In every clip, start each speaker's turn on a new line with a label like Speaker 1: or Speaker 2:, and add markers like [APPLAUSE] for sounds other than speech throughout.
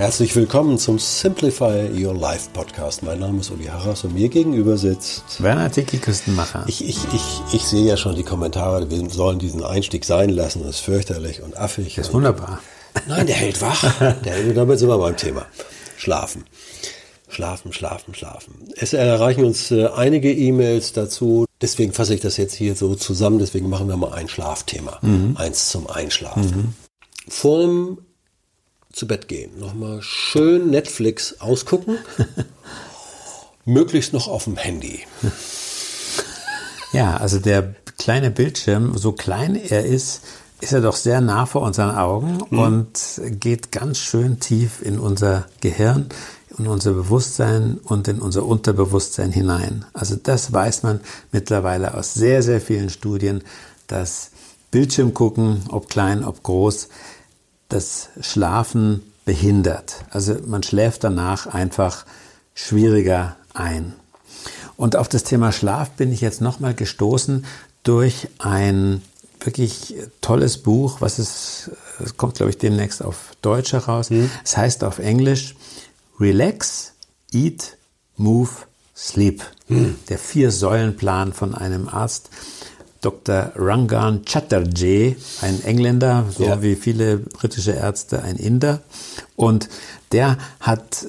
Speaker 1: Herzlich willkommen zum Simplify Your Life Podcast. Mein Name ist Uli Harras und mir gegenüber sitzt
Speaker 2: Werner Tiki Küstenmacher.
Speaker 1: Ich, ich, ich, ich sehe ja schon die Kommentare, wir sollen diesen Einstieg sein lassen, das ist fürchterlich und affig.
Speaker 2: Das ist wunderbar.
Speaker 1: Nein, der hält wach. [LAUGHS] Der hält, damit sind wir beim Thema. Schlafen. Schlafen, schlafen, schlafen. Es erreichen uns äh, einige E-Mails dazu. Deswegen fasse ich das jetzt hier so zusammen. Deswegen machen wir mal ein Schlafthema.
Speaker 2: Mhm.
Speaker 1: Eins zum Einschlafen. Vorm zu Bett gehen. Nochmal schön Netflix ausgucken. [LAUGHS] Möglichst noch auf dem Handy. [LAUGHS]
Speaker 2: Ja, also der kleine Bildschirm, so klein er ist, ist er doch sehr nah vor unseren Augen und geht ganz schön tief in unser Gehirn, in unser Bewusstsein und in unser Unterbewusstsein hinein. Also das weiß man mittlerweile aus sehr, sehr vielen Studien, dass Bildschirmgucken, ob klein, ob groß, das Schlafen behindert. Also man schläft danach einfach schwieriger ein. Und auf das Thema Schlaf bin ich jetzt nochmal gestoßen durch ein wirklich tolles Buch, was es, es kommt glaube ich demnächst auf Deutsch heraus. Es heißt auf Englisch Relax, Eat, Move, Sleep. Der Vier-Säulen-Plan von einem Arzt. Dr. Rangan Chatterjee, ein Engländer, so
Speaker 1: Ja.
Speaker 2: wie viele britische Ärzte, ein Inder. Und der hat,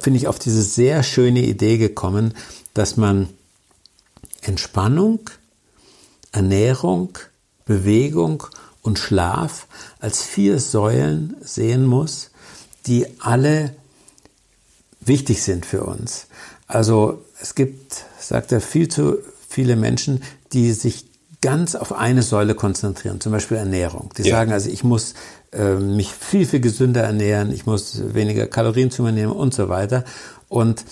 Speaker 2: finde ich, auf diese sehr schöne Idee gekommen, dass man Entspannung, Ernährung, Bewegung und Schlaf als vier Säulen sehen muss, die alle wichtig sind für uns. Also es gibt, sagt er, viel zu viele Menschen, die sich ganz auf eine Säule konzentrieren, zum Beispiel Ernährung. Die
Speaker 1: Ja.
Speaker 2: sagen also, ich muss äh, mich viel, viel gesünder ernähren, ich muss weniger Kalorien zu mir nehmen und so weiter. Und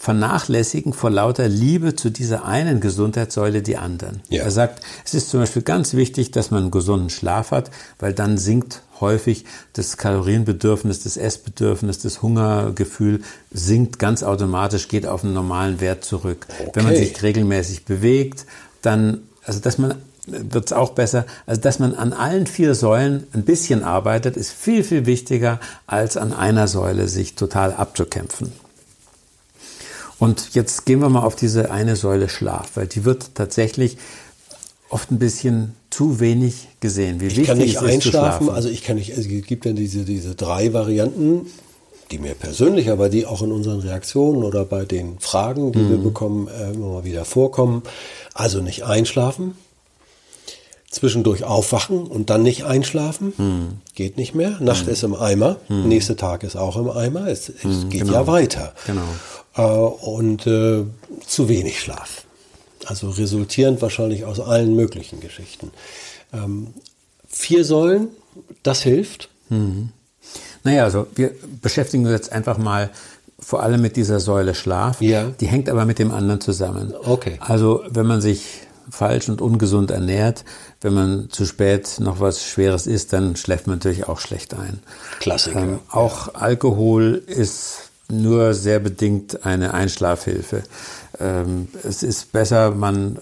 Speaker 2: vernachlässigen vor lauter Liebe zu dieser einen Gesundheitssäule die anderen.
Speaker 1: Ja.
Speaker 2: Er sagt, es ist zum Beispiel ganz wichtig, dass man einen gesunden Schlaf hat, weil dann sinkt häufig das Kalorienbedürfnis, das Essbedürfnis, das Hungergefühl sinkt ganz automatisch, geht auf einen normalen Wert zurück. Wenn man
Speaker 1: Okay.
Speaker 2: sich regelmäßig bewegt, dann, also dass man wird es auch besser. Also, dass man an allen vier Säulen ein bisschen arbeitet, ist viel, viel wichtiger, als an einer Säule sich total abzukämpfen. Und jetzt gehen wir mal auf diese eine Säule Schlaf, weil die wird tatsächlich oft ein bisschen zu wenig gesehen. Wie
Speaker 1: Ich kann nicht einschlafen,
Speaker 2: schlafen.
Speaker 1: also ich kann nicht, es gibt ja diese, diese drei Varianten, die mir persönlich, aber die auch in unseren Reaktionen oder bei den Fragen, die wir
Speaker 2: Mhm.
Speaker 1: bekommen, äh, immer mal wieder vorkommen. Also nicht einschlafen, zwischendurch aufwachen und dann nicht einschlafen,
Speaker 2: Mhm.
Speaker 1: geht nicht mehr. Nacht ist im Eimer, nächste Tag ist auch im Eimer, es, es geht
Speaker 2: genau.
Speaker 1: ja weiter.
Speaker 2: Genau.
Speaker 1: Äh, und äh, zu wenig Schlaf. Also resultierend wahrscheinlich aus allen möglichen Geschichten. Ähm, vier Säulen, das hilft.
Speaker 2: Naja, also wir beschäftigen uns jetzt einfach mal vor allem mit dieser Säule Schlaf.
Speaker 1: Ja.
Speaker 2: Die hängt aber mit dem anderen zusammen.
Speaker 1: Okay.
Speaker 2: Also wenn man sich falsch und ungesund ernährt, wenn man zu spät noch was Schweres isst, dann schläft man natürlich auch schlecht ein.
Speaker 1: Klassiker.
Speaker 2: Ähm, auch Alkohol ist nur sehr bedingt eine Einschlafhilfe. Ähm, es ist besser, man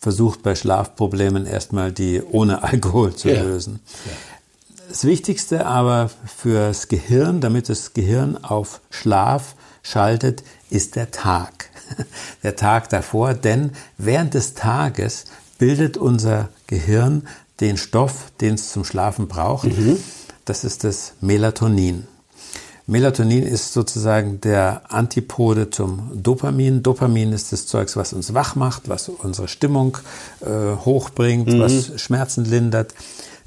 Speaker 2: versucht bei Schlafproblemen erstmal die ohne Alkohol zu
Speaker 1: Ja.
Speaker 2: lösen. Das Wichtigste aber fürs Gehirn, damit das Gehirn auf Schlaf schaltet, ist der Tag. [LAUGHS] Der Tag davor, denn während des Tages bildet unser Gehirn den Stoff, den es zum Schlafen braucht. Das ist das Melatonin. Melatonin ist sozusagen der Antipode zum Dopamin. Dopamin ist das Zeugs, was uns wach macht, was unsere Stimmung äh, hochbringt, was Schmerzen lindert.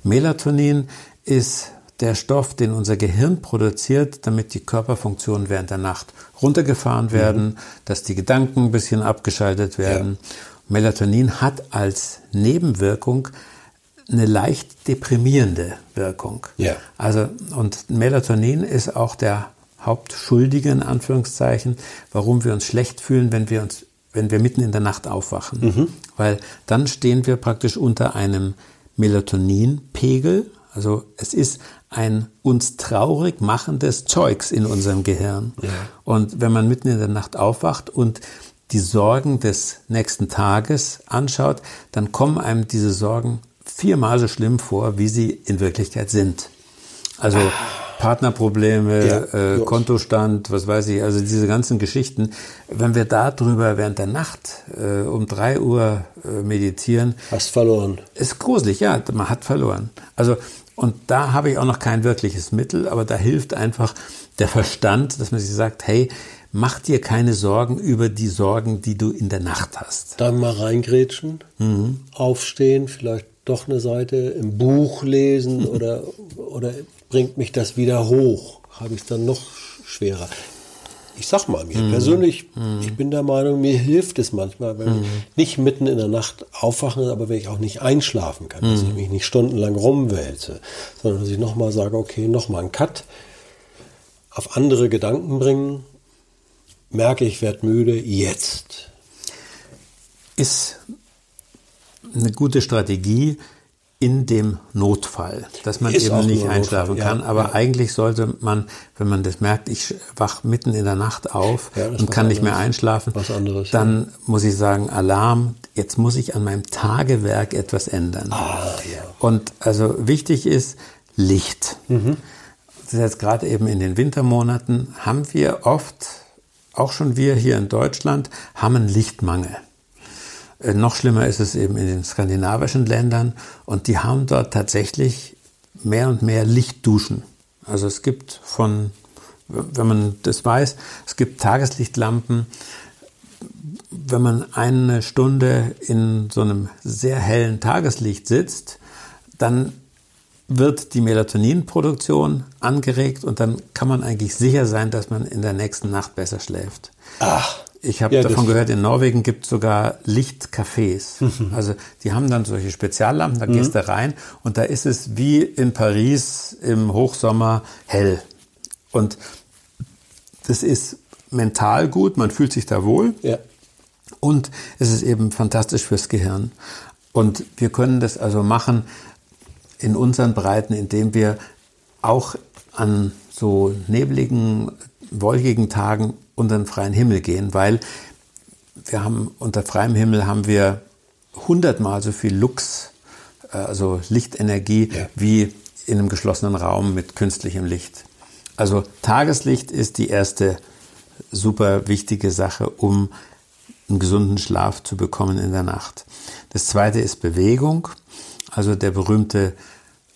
Speaker 2: Melatonin ist der Stoff, den unser Gehirn produziert, damit die Körperfunktionen während der Nacht runtergefahren werden, dass die Gedanken ein bisschen abgeschaltet werden. Melatonin hat als Nebenwirkung eine leicht deprimierende Wirkung.
Speaker 1: Ja.
Speaker 2: Also, und Melatonin ist auch der Hauptschuldige, in Anführungszeichen, warum wir uns schlecht fühlen, wenn wir uns, wenn wir mitten in der Nacht aufwachen. Weil dann stehen wir praktisch unter einem Melatoninpegel. Also es ist ein uns traurig machendes Zeugs in unserem Gehirn. Und wenn man mitten in der Nacht aufwacht und die Sorgen des nächsten Tages anschaut, dann kommen einem diese Sorgen viermal so schlimm vor, wie sie in Wirklichkeit sind. Also Partnerprobleme,
Speaker 1: Ja,
Speaker 2: äh. Kontostand, was weiß ich, also diese ganzen Geschichten. Wenn wir darüber während der Nacht äh, um drei Uhr äh, meditieren,
Speaker 1: Hast verloren.
Speaker 2: ist gruselig, ja, man hat verloren. Also, und da habe ich auch noch kein wirkliches Mittel, aber da hilft einfach der Verstand, dass man sich sagt, hey, mach dir keine Sorgen über die Sorgen, die du in der Nacht hast.
Speaker 1: Dann mal reingrätschen,
Speaker 2: Mhm.
Speaker 1: aufstehen, vielleicht doch eine Seite im Buch lesen [LAUGHS] oder, oder bringt mich das wieder hoch? Habe ich es dann noch schwerer? Ich sag mal mir persönlich, ich bin der Meinung, mir hilft es manchmal, wenn ich nicht mitten in der Nacht aufwachen, aber wenn ich auch nicht einschlafen kann, dass ich mich nicht stundenlang rumwälze, sondern dass ich nochmal sage, okay, nochmal einen Cut, auf andere Gedanken bringen, merke ich werde müde, jetzt.
Speaker 2: Ist eine gute Strategie in dem Notfall, dass man
Speaker 1: Ist
Speaker 2: eben nicht einschlafen
Speaker 1: Notfall,
Speaker 2: kann.
Speaker 1: ja,
Speaker 2: Aber
Speaker 1: ja.
Speaker 2: eigentlich sollte man, wenn man das merkt, ich wach mitten in der Nacht auf
Speaker 1: Ja,
Speaker 2: und kann nicht mehr einschlafen,
Speaker 1: anderes,
Speaker 2: dann muss ich sagen, Alarm, jetzt muss ich an meinem Tagewerk etwas ändern.
Speaker 1: Ah.
Speaker 2: Und also wichtig ist Licht.
Speaker 1: Mhm.
Speaker 2: Das ist jetzt gerade eben in den Wintermonaten haben wir oft, auch schon wir hier in Deutschland, haben einen Lichtmangel. Äh, noch schlimmer ist es eben in den skandinavischen Ländern und die haben dort tatsächlich mehr und mehr Lichtduschen. Also es gibt von, wenn man das weiß, es gibt Tageslichtlampen, wenn man eine Stunde in so einem sehr hellen Tageslicht sitzt, dann wird die Melatoninproduktion angeregt und dann kann man eigentlich sicher sein, dass man in der nächsten Nacht besser schläft.
Speaker 1: Ach.
Speaker 2: Ich habe
Speaker 1: Ja,
Speaker 2: davon gehört, in Norwegen gibt es sogar Lichtcafés. Also die haben dann solche Speziallampen, da gehst du rein und da ist es wie in Paris im Hochsommer hell. Und das ist mental gut, man fühlt sich da wohl.
Speaker 1: Ja.
Speaker 2: Und es ist eben fantastisch fürs Gehirn. Und wir können das also machen in unseren Breiten, indem wir auch an so nebligen, wolkigen Tagen unter den freien Himmel gehen, weil wir haben unter freiem Himmel haben wir hundertmal so viel Lux, äh, also Lichtenergie,
Speaker 1: Ja.
Speaker 2: wie in einem geschlossenen Raum mit künstlichem Licht. Also Tageslicht ist die erste super wichtige Sache, um einen gesunden Schlaf zu bekommen in der Nacht. Das zweite ist Bewegung, also der berühmte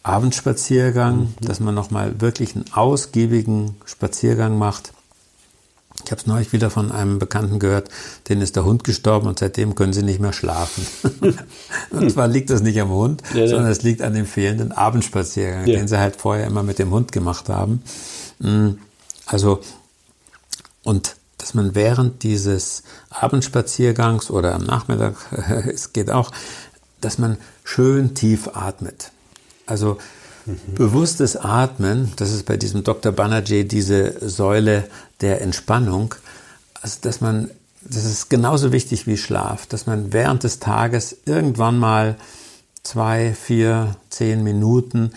Speaker 2: Abendspaziergang, dass man nochmal wirklich einen ausgiebigen Spaziergang macht. Ich habe es neulich wieder von einem Bekannten gehört, denen ist der Hund gestorben und seitdem können sie nicht mehr schlafen. [LAUGHS] und zwar liegt das nicht am Hund,
Speaker 1: Ja, ja.
Speaker 2: sondern es liegt an dem fehlenden Abendspaziergang,
Speaker 1: Ja.
Speaker 2: den sie halt vorher immer mit dem Hund gemacht haben. Mm, Also, und dass man während dieses Abendspaziergangs oder am Nachmittag, [LAUGHS] es geht auch, dass man schön tief atmet. Also bewusstes Atmen, das ist bei diesem Dr. Banerjee diese Säule der Entspannung, also dass man, das ist genauso wichtig wie Schlaf, dass man während des Tages irgendwann mal zwei, vier, zehn Minuten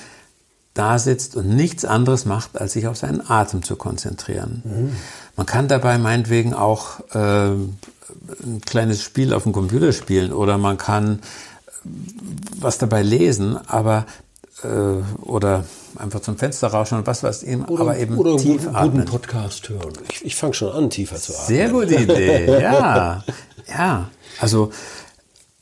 Speaker 2: da sitzt und nichts anderes macht, als sich auf seinen Atem zu konzentrieren. Man kann dabei meinetwegen auch äh, ein kleines Spiel auf dem Computer spielen oder man kann was dabei lesen, aber äh, oder einfach zum Fenster rausschauen, was weiß ich, aber eben
Speaker 1: oder einen
Speaker 2: tief
Speaker 1: guten,
Speaker 2: atmen.
Speaker 1: guten Podcast hören. Ich, ich fange schon an, tiefer zu atmen.
Speaker 2: Sehr gute Idee, [LAUGHS] ja. Ja, also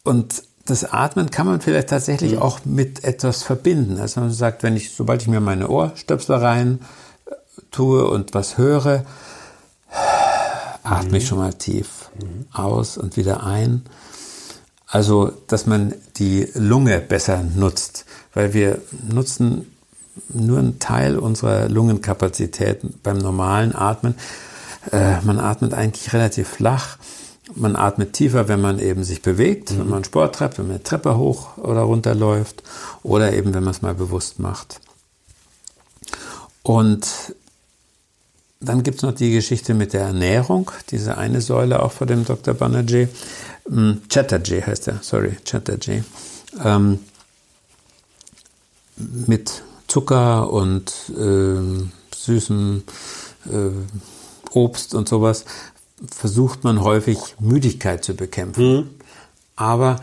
Speaker 2: und das Atmen kann man vielleicht tatsächlich
Speaker 1: Mhm.
Speaker 2: auch mit etwas verbinden. Also man sagt, wenn ich, sobald ich mir meine Ohrstöpsel rein äh, tue und was höre, atme ich
Speaker 1: Mhm.
Speaker 2: schon mal tief aus und wieder ein. Also, dass man die Lunge besser nutzt, weil wir nutzen nur einen Teil unserer Lungenkapazität beim normalen Atmen. Äh, man atmet eigentlich relativ flach Man atmet tiefer, wenn man eben sich bewegt, wenn man Sport treibt, wenn man eine Treppe hoch oder runter läuft oder eben, wenn man es mal bewusst macht. Und dann gibt es noch die Geschichte mit der Ernährung, diese eine Säule auch von dem Dr. Banerjee. Hm, Chatterjee heißt er, sorry, Chatterjee. Ähm, mit Zucker und äh, süßem äh, Obst und sowas versucht man häufig Müdigkeit zu bekämpfen. Mhm. Aber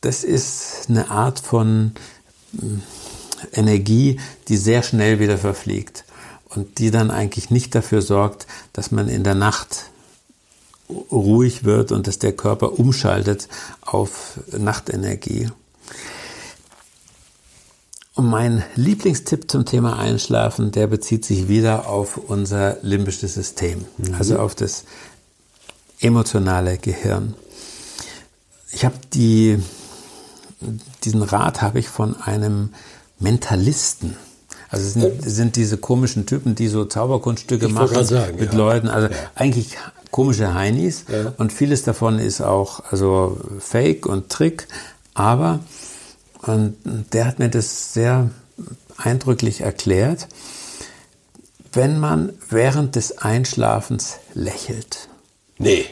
Speaker 2: das ist eine Art von äh, Energie, die sehr schnell wieder verfliegt und die dann eigentlich nicht dafür sorgt, dass man in der Nacht ruhig wird und dass der Körper umschaltet auf Nachtenergie. Und mein Lieblingstipp zum Thema Einschlafen, der bezieht sich wieder auf unser limbisches System, mhm. also auf das emotionale Gehirn. Ich habe die, diesen Rat habe ich von einem Mentalisten. Also es sind, sind diese komischen Typen, die so Zauberkunststücke machen sagen, mit ja. Leuten. Also ja. eigentlich komische Heinis. Ja. Und vieles davon ist auch also Fake und Trick. Aber und der hat mir das sehr eindrücklich erklärt. Wenn man während des Einschlafens lächelt,
Speaker 1: nee.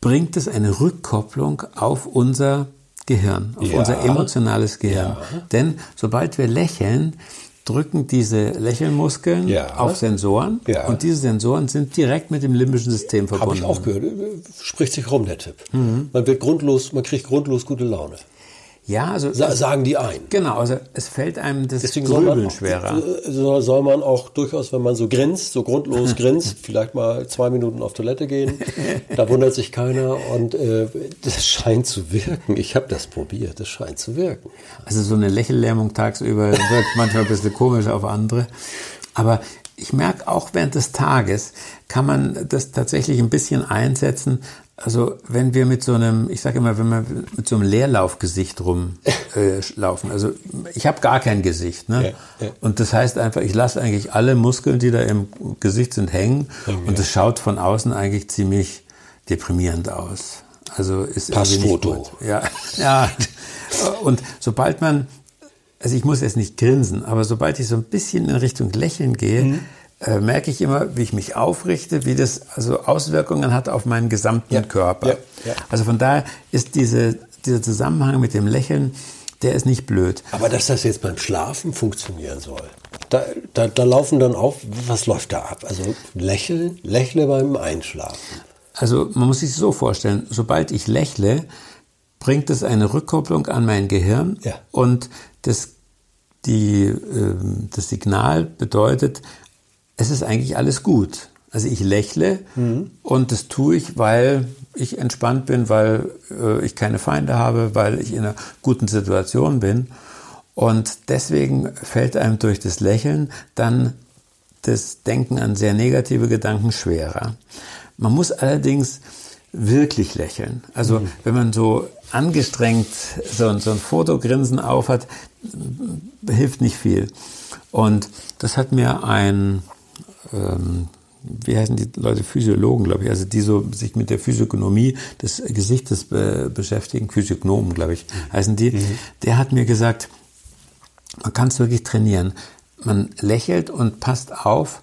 Speaker 2: bringt es eine Rückkopplung auf unser Gehirn, auf ja. unser emotionales Gehirn. Ja. Denn sobald wir lächeln, drücken diese Lächelmuskeln ja. auf Sensoren ja. und diese Sensoren sind direkt mit dem limbischen System verbunden.
Speaker 1: Habe ich auch gehört. Spricht sich rum, der Tipp. Mhm. Man wird grundlos, man kriegt grundlos gute Laune.
Speaker 2: Ja, also
Speaker 1: Sa sagen die ein.
Speaker 2: Genau, also es fällt einem das Deswegen Grübeln
Speaker 1: auch,
Speaker 2: schwerer.
Speaker 1: Soll, soll man auch durchaus, wenn man so grinst, so grundlos [LAUGHS] grinst, vielleicht mal zwei Minuten auf Toilette gehen. da wundert sich keiner und äh, das scheint zu wirken. Ich habe das probiert, das scheint zu wirken.
Speaker 2: Also so eine Lächellähmung tagsüber wirkt manchmal ein bisschen komisch auf andere. Aber ich merke auch während des Tages kann man das tatsächlich ein bisschen einsetzen, also wenn wir mit so einem, ich sage immer, wenn wir mit so einem Leerlaufgesicht rumlaufen, [LAUGHS] äh, also ich habe gar kein Gesicht, ne? Ja, ja. Und das heißt einfach, ich lasse eigentlich alle Muskeln, die da im Gesicht sind, hängen ja, und es schaut von außen eigentlich ziemlich deprimierend aus. Also ist
Speaker 1: Passfoto.
Speaker 2: Ja, [LAUGHS] ja. Und sobald man, also ich muss jetzt nicht grinsen, aber sobald ich so ein bisschen in Richtung Lächeln gehe, mhm äh, merke ich immer, wie ich mich aufrichte, wie das also Auswirkungen hat auf meinen gesamten ja, Körper. Ja, ja. Also von daher ist diese, dieser Zusammenhang mit dem Lächeln, der ist nicht blöd.
Speaker 1: Aber dass das jetzt beim Schlafen funktionieren soll, da, da, da laufen dann auf, was läuft da ab? Also lächeln, lächle beim Einschlafen.
Speaker 2: Also man muss sich so vorstellen, sobald ich lächle, bringt es eine Rückkopplung an mein Gehirn ja. und das, die, äh, das Signal bedeutet, es ist eigentlich alles gut. Also ich lächle mhm. und das tue ich, weil ich entspannt bin, weil äh, ich keine Feinde habe, weil ich in einer guten Situation bin. Und deswegen fällt einem durch das Lächeln dann das Denken an sehr negative Gedanken schwerer. Man muss allerdings wirklich lächeln. Also mhm. wenn man so angestrengt so, so ein Fotogrinsen aufhat, hilft nicht viel. Und das hat mir ein ähm, wie heißen die Leute, Physiologen, glaube ich, also die so sich mit der Physiognomie des Gesichtes be beschäftigen, Physiognomen, glaube ich, heißen die, mhm. der hat mir gesagt, man kann es wirklich trainieren. Man lächelt und passt auf,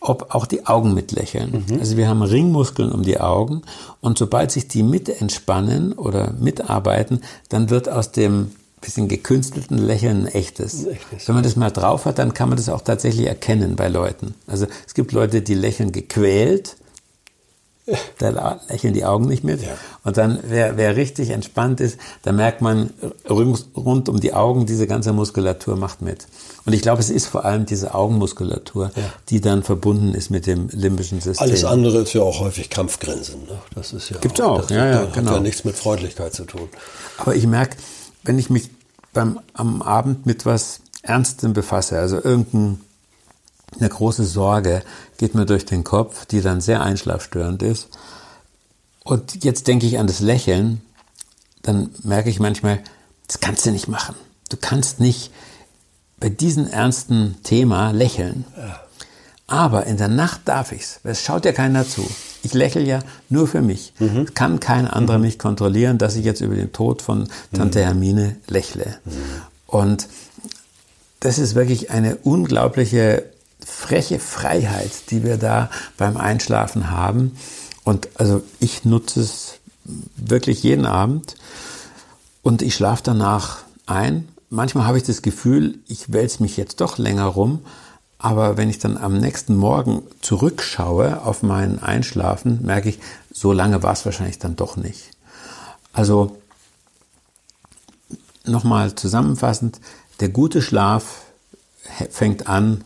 Speaker 2: ob auch die Augen mitlächeln. Mhm. Also wir haben Ringmuskeln um die Augen und sobald sich die mit entspannen oder mitarbeiten, dann wird aus dem bisschen gekünstelten Lächeln ein echtes. echtes. Wenn man das mal drauf hat, dann kann man das auch tatsächlich erkennen bei Leuten. Also es gibt Leute, die lächeln gequält, da lächeln die Augen nicht mit. Ja. Und dann, wer, wer richtig entspannt ist, da merkt man rund um die Augen, diese ganze Muskulatur macht mit. Und ich glaube, es ist vor allem diese Augenmuskulatur, ja. die dann verbunden ist mit dem limbischen System.
Speaker 1: Alles andere ist ja auch häufig Kampfgrenzen. Ne? Das ist ja
Speaker 2: Gibt's auch. Das ja, ja,
Speaker 1: hat genau. ja nichts mit Freundlichkeit zu tun.
Speaker 2: Aber ich merke, wenn ich mich beim, am Abend mit was Ernstem befasse, also irgendeine große Sorge geht mir durch den Kopf, die dann sehr einschlafstörend ist. Und jetzt denke ich an das Lächeln, dann merke ich manchmal, das kannst du nicht machen. Du kannst nicht bei diesem ernsten Thema lächeln. Aber in der Nacht darf ich's, weil es schaut ja keiner zu. Ich lächle ja nur für mich. Kann kein anderer mich kontrollieren, dass ich jetzt über den Tod von Tante Hermine lächle. Und das ist wirklich eine unglaubliche freche Freiheit, die wir da beim Einschlafen haben. Und also ich nutze es wirklich jeden Abend und ich schlafe danach ein. Manchmal habe ich das Gefühl, ich wälze mich jetzt doch länger rum, aber wenn ich dann am nächsten Morgen zurückschaue auf mein Einschlafen, merke ich, so lange war es wahrscheinlich dann doch nicht. Also nochmal zusammenfassend, der gute Schlaf fängt an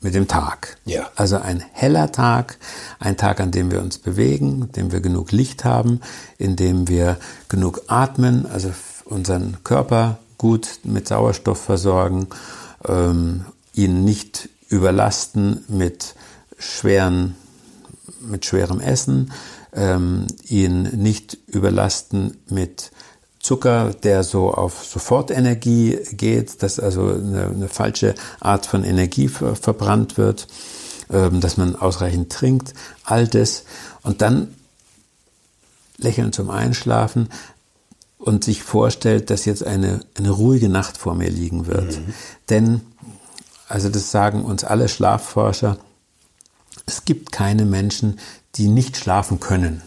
Speaker 2: mit dem Tag.
Speaker 1: Ja.
Speaker 2: Also ein heller Tag, ein Tag, an dem wir uns bewegen, in dem wir genug Licht haben, in dem wir genug atmen, also unseren Körper gut mit Sauerstoff versorgen, ähm, ihn nicht überlasten mit schweren, mit schwerem Essen, ähm, ihn nicht überlasten mit Zucker, der so auf Sofortenergie geht, dass also eine, eine falsche Art von Energie ver verbrannt wird, ähm, dass man ausreichend trinkt, all das. Und dann lächeln zum Einschlafen und sich vorstellt, dass jetzt eine, eine ruhige Nacht vor mir liegen wird. Mhm. Denn, also das sagen uns alle Schlafforscher, es gibt keine Menschen, die nicht schlafen können.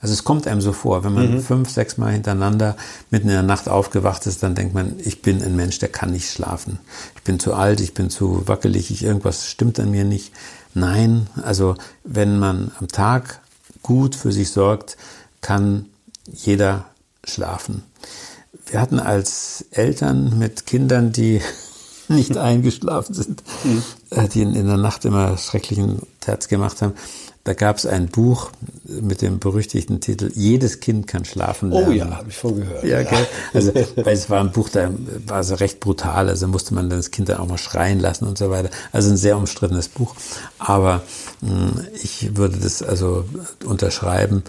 Speaker 2: Also es kommt einem so vor, wenn man mhm. fünf, sechs Mal hintereinander mitten in der Nacht aufgewacht ist, dann denkt man, ich bin ein Mensch, der kann nicht schlafen. Ich bin zu alt, ich bin zu wackelig, ich, irgendwas stimmt an mir nicht. Nein, also wenn man am Tag gut für sich sorgt, kann jeder schlafen. Wir hatten als Eltern mit Kindern, die nicht eingeschlafen sind, mhm. die in, in der Nacht immer schrecklichen Terz gemacht haben, da gab es ein Buch mit dem berüchtigten Titel Jedes Kind kann schlafen lernen.
Speaker 1: Oh ja, habe ich von gehört.
Speaker 2: Ja, okay. Also, weil es war ein Buch, da war so recht brutal. Also musste man das Kind dann auch mal schreien lassen und so weiter. Also ein sehr umstrittenes Buch. Aber mh, hm, ich würde das also unterschreiben.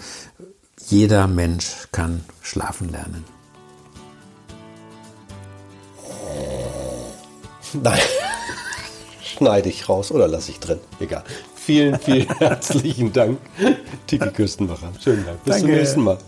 Speaker 2: Jeder Mensch kann schlafen lernen.
Speaker 1: Nein. Schneide ich raus oder lasse ich drin. Egal. Vielen, vielen [LAUGHS] herzlichen Dank, Tiki Küstenmacher. Schönen Dank.
Speaker 2: Bis Danke. zum nächsten Mal.